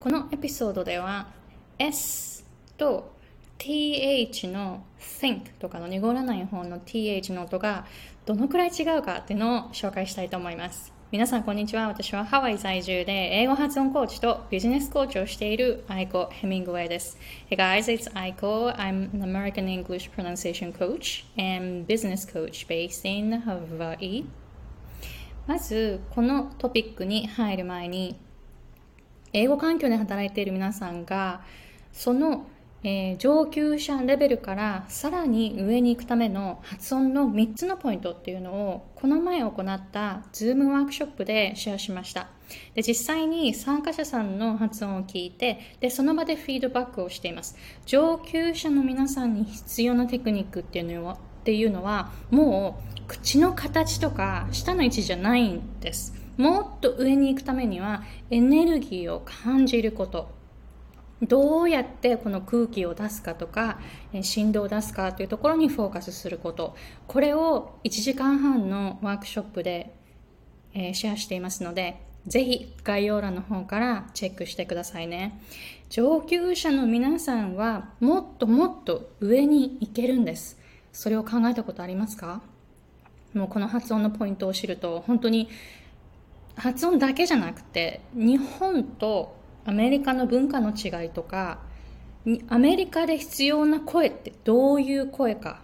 このエピソードでは S と TH の think とかの濁らない方の TH の音がどのくらい違うかっていうのを紹介したいと思います。皆さんこんにちは。私はハワイ在住で英語発音コーチとビジネスコーチをしているアイコ・ヘミングウェイです。Hey guys, it's Aiko. I'm an American English pronunciation coach and business coach based in Hawaii. まずこのトピックに入る前に英語環境で働いている皆さんがその、えー、上級者レベルからさらに上に行くための発音の3つのポイントっていうのをこの前行った Zoom ワークショップでシェアしました。で実際に参加者さんの発音を聞いてでその場でフィードバックをしています。上級者の皆さんに必要なテクニックっていうのはっていうのはもう口の形とか舌の位置じゃないんです。もっと上に行くためにはエネルギーを感じること。どうやってこの空気を出すかとか振動を出すかというところにフォーカスすること。これを1時間半のワークショップでシェアしていますのでぜひ概要欄の方からチェックしてくださいね。上級者の皆さんはもっともっと上に行けるんです。それを考えたことありますか？もうこの発音のポイントを知ると本当に発音だけじゃなくて日本とアメリカの文化の違いとかアメリカで必要な声ってどういう声か